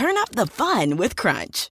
turn up the fun with Crunch.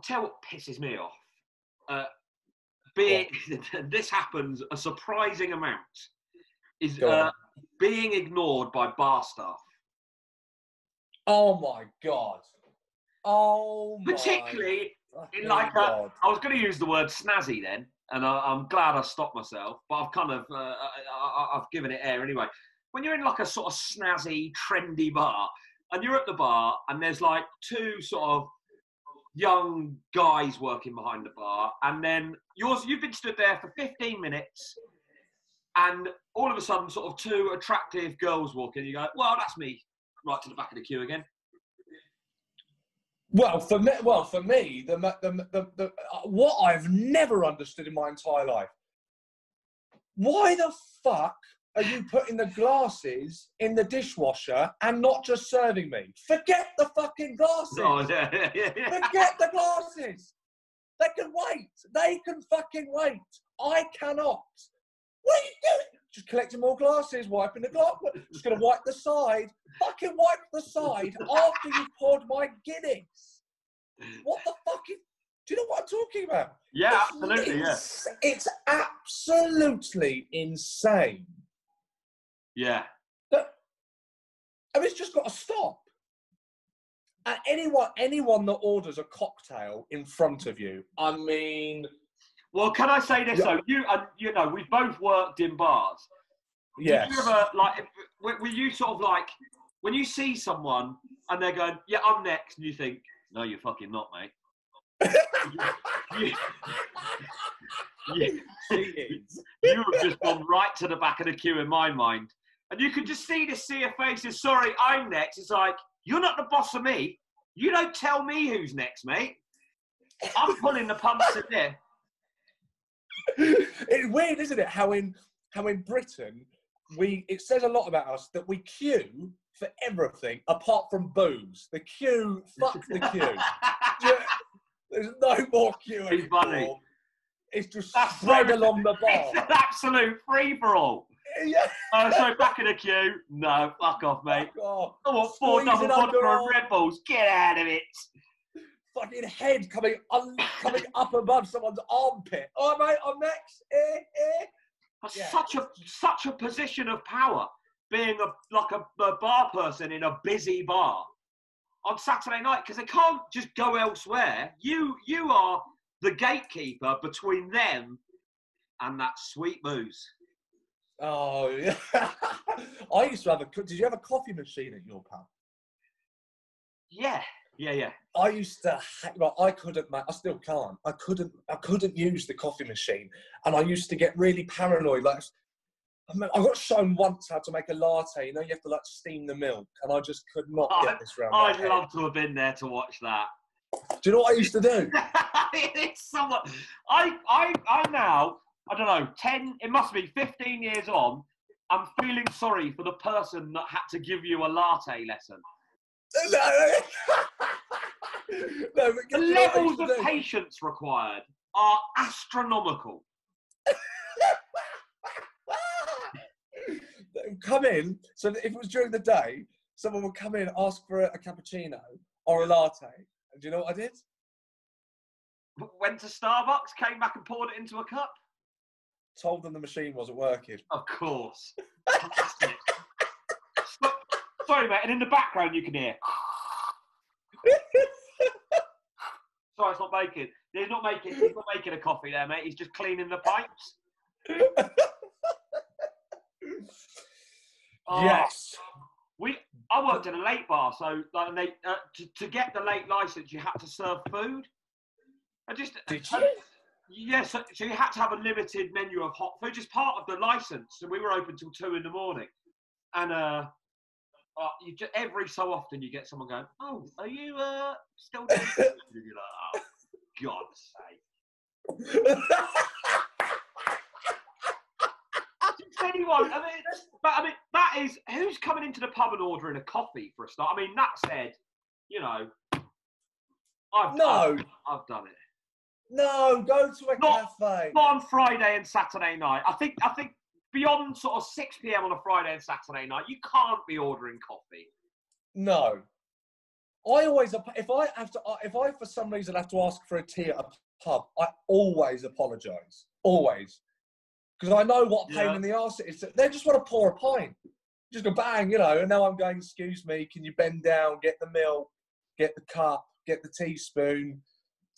I'll tell you what pisses me off. Uh, being this happens a surprising amount is uh, being ignored by bar staff. Oh my god. Oh my Particularly in like a, god. I was going to use the word snazzy then, and I, I'm glad I stopped myself. But I've kind of uh, I, I, I've given it air anyway. When you're in like a sort of snazzy, trendy bar, and you're at the bar, and there's like two sort of young guys working behind the bar, and then yours you've been stood there for 15 minutes, and all of a sudden, sort of two attractive girls walk in. You go, well, that's me, right to the back of the queue again. Well, for me, well, for me, the, the, the, the, what I've never understood in my entire life. Why the fuck are you putting the glasses in the dishwasher and not just serving me? Forget the fucking glasses. Oh, yeah, yeah, yeah. Forget the glasses. They can wait. They can fucking wait. I cannot. What are you doing? Just collecting more glasses, wiping the glass. Just gonna wipe the side. Fucking wipe the side after you poured my Guinness. What the fuck is? Do you know what I'm talking about? Yeah, It's absolutely, yeah. It's absolutely insane. Yeah. That, I mean, it's just got to stop. And anyone, anyone that orders a cocktail in front of you, I mean, Well, can I say this Yeah. though? You, uh, you know, we've both worked in bars. yes. Did you ever like? Were, you sort of like when you see someone and they're going, "Yeah, I'm next," and you think, "No, you're fucking not, mate." you, you, you have just gone right to the back of the queue in my mind, and you can just see this sea of faces. Sorry, I'm next. It's like you're not the boss of me. You don't tell me who's next, mate. I'm pulling the pumps in there. it's weird, isn't it? How in how in Britain we it says a lot about us that we queue for everything apart from booze. The queue, fuck the queue. There's no more queuing. It's funny. It's just That's spread so- along the bar. It's an absolute free for all. Yeah. Uh, so back in the queue. No, fuck off, mate. Fuck off. I want four double Squeezing vodka under and Red Bulls. Get out of it. Fucking head coming un, coming up above someone's armpit. Oh, mate, I'm next. Eh, eh. That's Yeah. such a such a position of power. Being a like a, a bar person in a busy bar on Saturday night because they can't just go elsewhere. You you are the gatekeeper between them and that sweet booze. Oh yeah. I used to have a. Did you have a coffee machine at your pub? Yeah, yeah, yeah. I used to. ha- Well, I couldn't. I still can't. I couldn't. I couldn't use the coffee machine, and I used to get really paranoid. Like, I, mean, I got shown once how to make a latte. You know, you have to like steam the milk, and I just could not get this round. I'd head. love to have been there to watch that. Do you know what I used to do? it's somewhat. I, I, I now, I don't know, 10, it must be 15 years on. I'm feeling sorry for the person that had to give you a latte lesson. no, but The you know what I levels of do? patience required are astronomical. Come in. So if it was during the day, someone would come in, ask for a, a cappuccino or a latte. And do you know what I did? Went to Starbucks, came back and poured it into a cup. Told them the machine wasn't working. Of course. Sorry, mate. And in the background, you can hear. Sorry, it's not making. He's not making. He's not making a coffee there, mate. He's just cleaning the pipes. Oh, Yes. We. I worked in a late bar, so like, they uh, to, to get the late license, you had to serve food. I just. Did you? Yes, so, so you had to have a limited menu of hot food, just part of the license. And we were open till two in the morning, and uh, uh you just, every so often you get someone going, "Oh, are you uh still?" Doing food?" and you're like, "Oh, God's sake!" Anyone. I mean, but I mean, that is who's coming into the pub and ordering a coffee for a start. I mean, that said, you know, I've No. I've, I've done it. No, go to a Not- cafe. Not on Friday and Saturday night. I think I think beyond sort of six pm on a Friday and Saturday night, you can't be ordering coffee. No. I always, if I have to, uh, if I for some reason have to ask for a tea at a pub, I always apologise. Always. Because I know what a pain Yeah. in the arse it is. They just want to pour a pint. Just go bang, you know, and now I'm going, excuse me, can you bend down, get the milk, get the cup, get the teaspoon?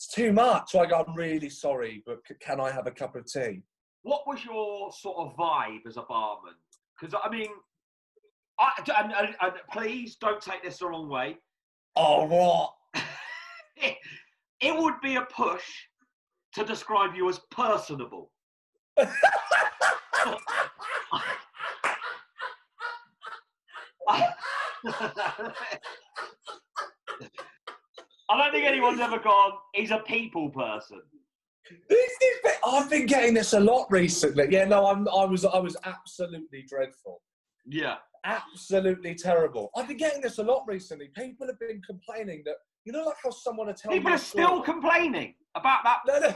It's too much. Go, I'm really sorry, but c- can I have a cup of tea? What was your sort of vibe as a barman? Because I mean, I, and, and, and please don't take this the wrong way. Oh, what? it, it would be a push to describe you as personable. I don't think anyone's ever gone, he's a people person. This is. I've been getting this a lot recently. Yeah, no, I'm. I was. I was absolutely dreadful. Yeah. Absolutely terrible. I've been getting this a lot recently. People have been complaining that you know, like how someone will tell People are still story- complaining about that No, no.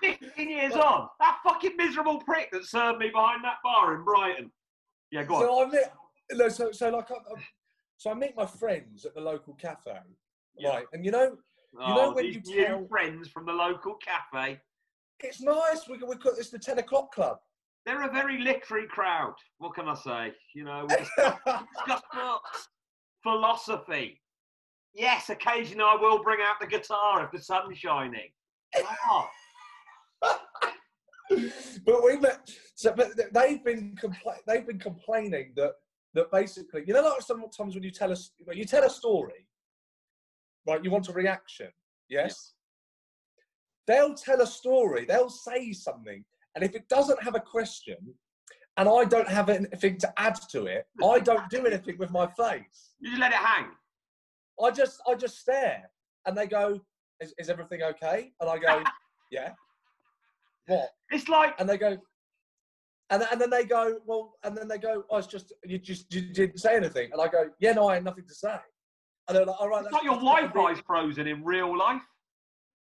15 years on. That fucking miserable prick that served me behind that bar in Brighton. Yeah, go on. So I. No, so so like, I- so I meet my friends at the local cafe, Yeah. right? And you know, oh, know when you tell- friends from the local cafe. it's nice. We we got it's the ten o'clock club. They're a very literary crowd. What can I say? You know, we discuss, discuss books, philosophy. Yes, occasionally I will bring out the guitar if the sun's shining. Oh, but we met. So, but they've been compla- they've been complaining that that basically, you know, like sometimes when you tell us you tell a story, right? You want a reaction, yes. They'll tell a story. They'll say something, and if it doesn't have a question, and I don't have anything to add to it, I don't do anything with my face. you just let it hang. I just I just stare, and they go, "Is, is everything okay?" And I go, "Yeah." What? It's like and they go, and, and then they go, well, and then they go, oh, it's just you just you didn't say anything, and I go, yeah, no, I had nothing to say, and they're like, all right, it's like your gotta Wi-Fi's frozen in real life.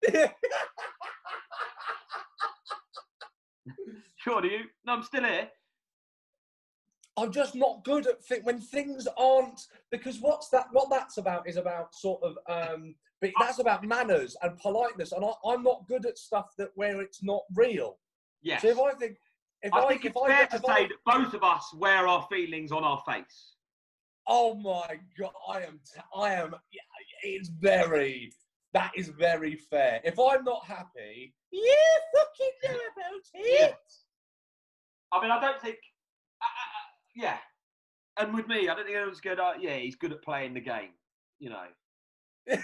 Sure, do you? No, I'm still here. I'm just not good at thi- when things aren't because what's that? What that's about is about sort of um, but that's about manners and politeness, and I, I'm not good at stuff that where it's not real. Yes. So if I think, if I, I think if it's I, fair if to I- say that both of us wear our feelings on our face. Oh my god, I am, t- I am. Yeah, it's very. That is very fair. If I'm not happy, you fucking know about it. I mean, I don't think. Uh, uh, uh, yeah. And with me, I don't think anyone's good. Uh, yeah, he's good at playing the game. You know, he's,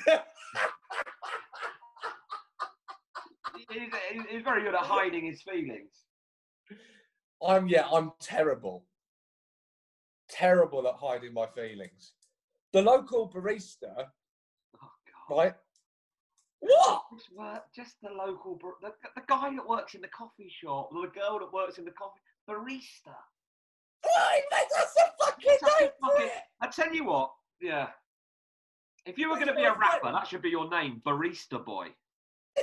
he's- he's very good at hiding his feelings. I'm yeah, I'm terrible. Terrible at hiding my feelings. The local barista, Oh God. right? What? Just, work, just the local, the, the guy that works in the coffee shop, or the girl that works in the coffee barista. That's a fucking a name for fucking-. I tell you what, yeah. If you were going to be a rapper, that should be your name, Barista Boy.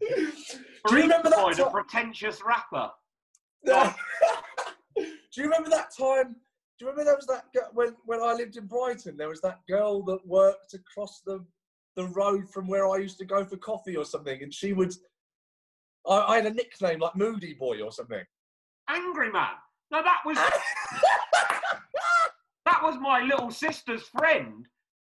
Do you Barista remember Boy, that the pretentious rapper. Do you remember that time? Do you remember there was that girl, when when I lived in Brighton? There was that girl that worked across the the road from where I used to go for coffee or something, and she would. I, I had a nickname like Moody Boy or something. Angry Man. No, that was that was my little sister's friend.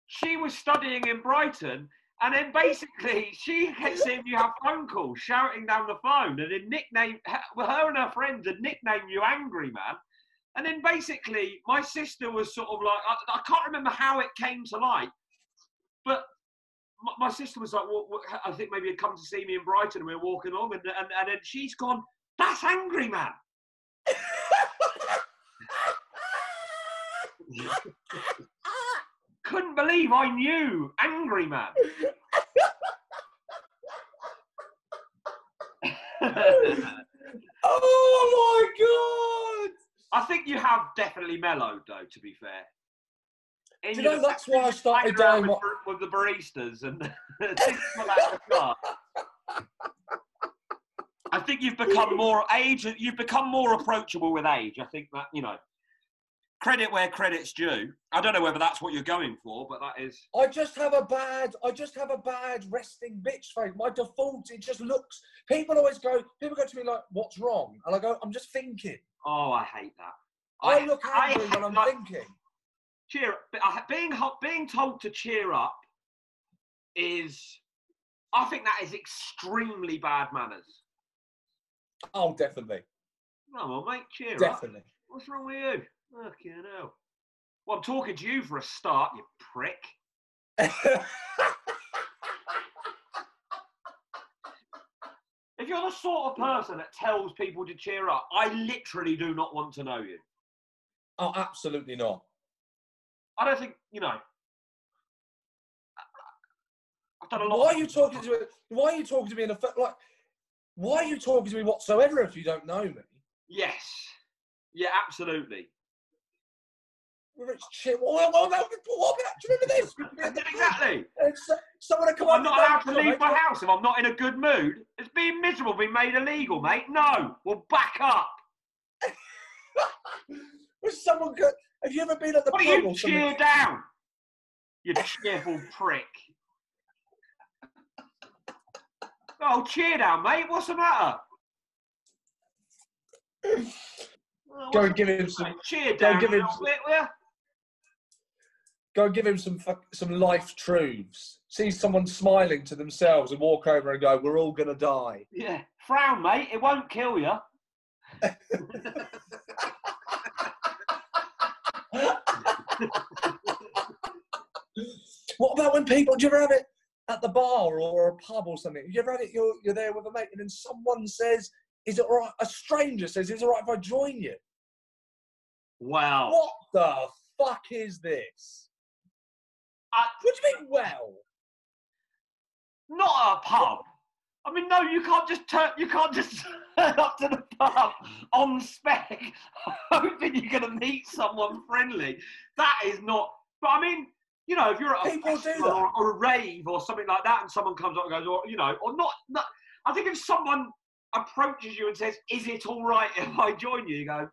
She was studying in Brighton, and then basically she kept seeing you have phone calls, shouting down the phone, and then nickname well, her and her friends had nicknamed you Angry Man. And then basically, my sister was sort of like, I, I can't remember how it came to light, but my, my sister was like, well, I think maybe he'd come to see me in Brighton, and we were walking along, and, and, and then she's gone, that's Angry Man. Couldn't believe I knew Angry Man. Oh my god! I think you have definitely mellowed, though. To be fair, Do you know that's why I started doing with, with the baristas and things like that in the car. I think you've become more age. You've become more approachable with age. I think that you know, credit where credit's due. I don't know whether that's what you're going for, but that is. I just have a bad, I just have a bad resting bitch face. My default, it just looks. People always go, people go to me like, "What's wrong?" And I go, "I'm just thinking." Oh, I hate that. I, look I angry when I'm like- thinking. cheer up. Being ho- being told to cheer up is, I think that is extremely bad manners. Oh, definitely, Come on, mate, cheer up. definitely. What's wrong with you? Fucking hell. Well, I'm talking to you for a start, you prick. If you're the sort of person that tells people to cheer up, I literally do not want to know you. oh, absolutely not. I don't think, you know. I've done a lot. Why are you talking to me? Why are you talking to me in a like? Why are you talking to me whatsoever if you don't know me? Yes. Yeah, absolutely. Whether it's cheer, what, what, about, what about? Do you remember this? exactly. So, uh, someone would come I'm not allowed to leave my house if I'm not in a good mood. It's being miserable, being made illegal, mate. No, well, back up. Was someone good? Have you ever been at the What do pub you or something? cheer down? You cheerful prick. Oh, cheer down, mate. What's the matter? Oh, Go and give him some. mate? Cheer go and give him little some- bit, will ya? Go give him some some life truths. See someone smiling to themselves and walk over and go, "We're all gonna die." Yeah. Frown, mate. It won't kill you. What about when people? Do you ever have it at the bar or a pub or something? You ever had it? You're you're there with a mate, and then someone says, "Is it all right?" A stranger says, "Is it all right if I join you?" Wow. What the fuck is this? I- What do you mean? Well, Not a pub. I mean, no, you can't just turn. You can't just turn up to the pub on spec, hoping you're going to meet someone friendly. That is not. But I mean, you know, if you're at a festival or, or a rave or something like that, and someone comes up and goes, or you know, or not. not I think if someone approaches you and says, "Is it all right if I join you?" You go,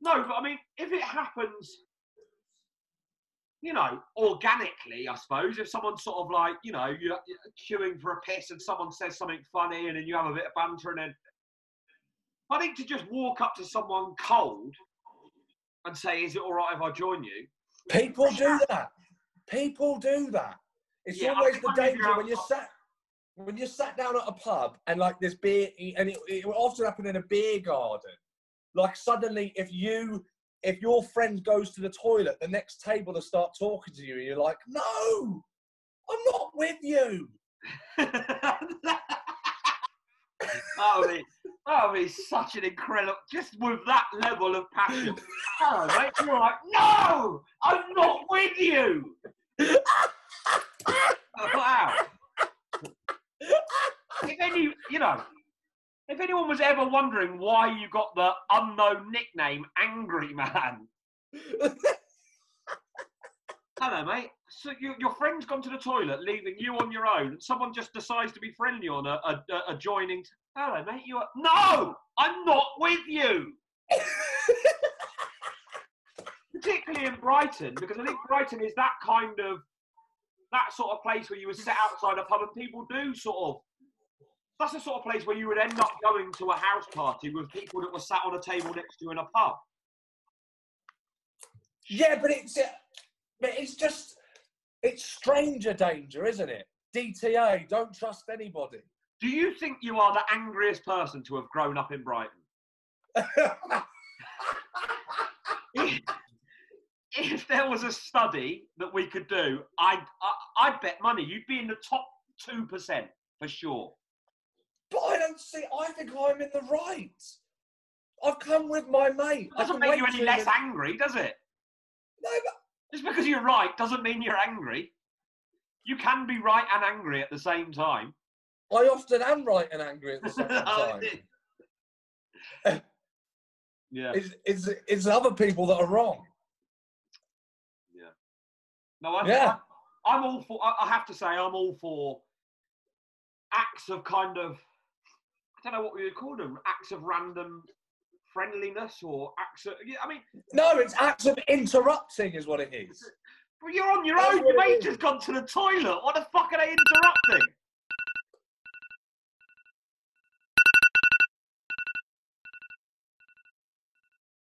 "No," but I mean, if it happens you know, organically, I suppose. If someone's sort of like, you know, you're, queuing for a piss and someone says something funny and then you have a bit of banter and then. I think to just walk up to someone cold and say, is it all right if I join you? people do that. People do that. It's Yeah, always the you're danger when you're sat when you're sat down at a pub and like this beer and it, it will often happen in a beer garden. Like suddenly, if you if your friend goes to the toilet, the next table to start talking to you, and you're like, "No, I'm not with you." that would be that would be such an incredible just with that level of passion. Mate, you're like, no, I'm not with you. wow. If any, you know, if anyone was ever wondering why you got the unknown nickname Angry Man, Hello, mate. So you, your friend's gone to the toilet, leaving you on your own. Someone just decides to be friendly on a, adjoining. T- Hello, mate. You are. No, I'm not with you. Particularly in Brighton, because I think Brighton is that kind of that sort of place where you would sit outside a pub and people do sort of. That's the sort of place where you would end up going to a house party with people that were sat on a table next to you in a pub. Yeah, but it's uh, but it's just it's stranger danger, isn't it? DTA, don't trust anybody. Do you think you are the angriest person to have grown up in Brighton? if, if there was a study that we could do, I'd, I, I'd bet money you'd be in the top 2% for sure. But I don't see. I think I'm in the right. I've come with my mate. I Doesn't make you any less the- angry, does it? No, but Just because you're right doesn't mean you're angry. You can be right and angry at the same time. I often am right and angry at the same time. Oh, yeah. It's, it's, it's other people that are wrong. Yeah. No, I'm, Yeah. I, am all for. I have to say, I'm all for acts of kind of. I don't know what we would call them. Acts of random friendliness or acts of. I mean, No, it's acts of interrupting, is what it is. well, you're on your That's own. what Your it mate is. just gone to the toilet. What the fuck are they interrupting?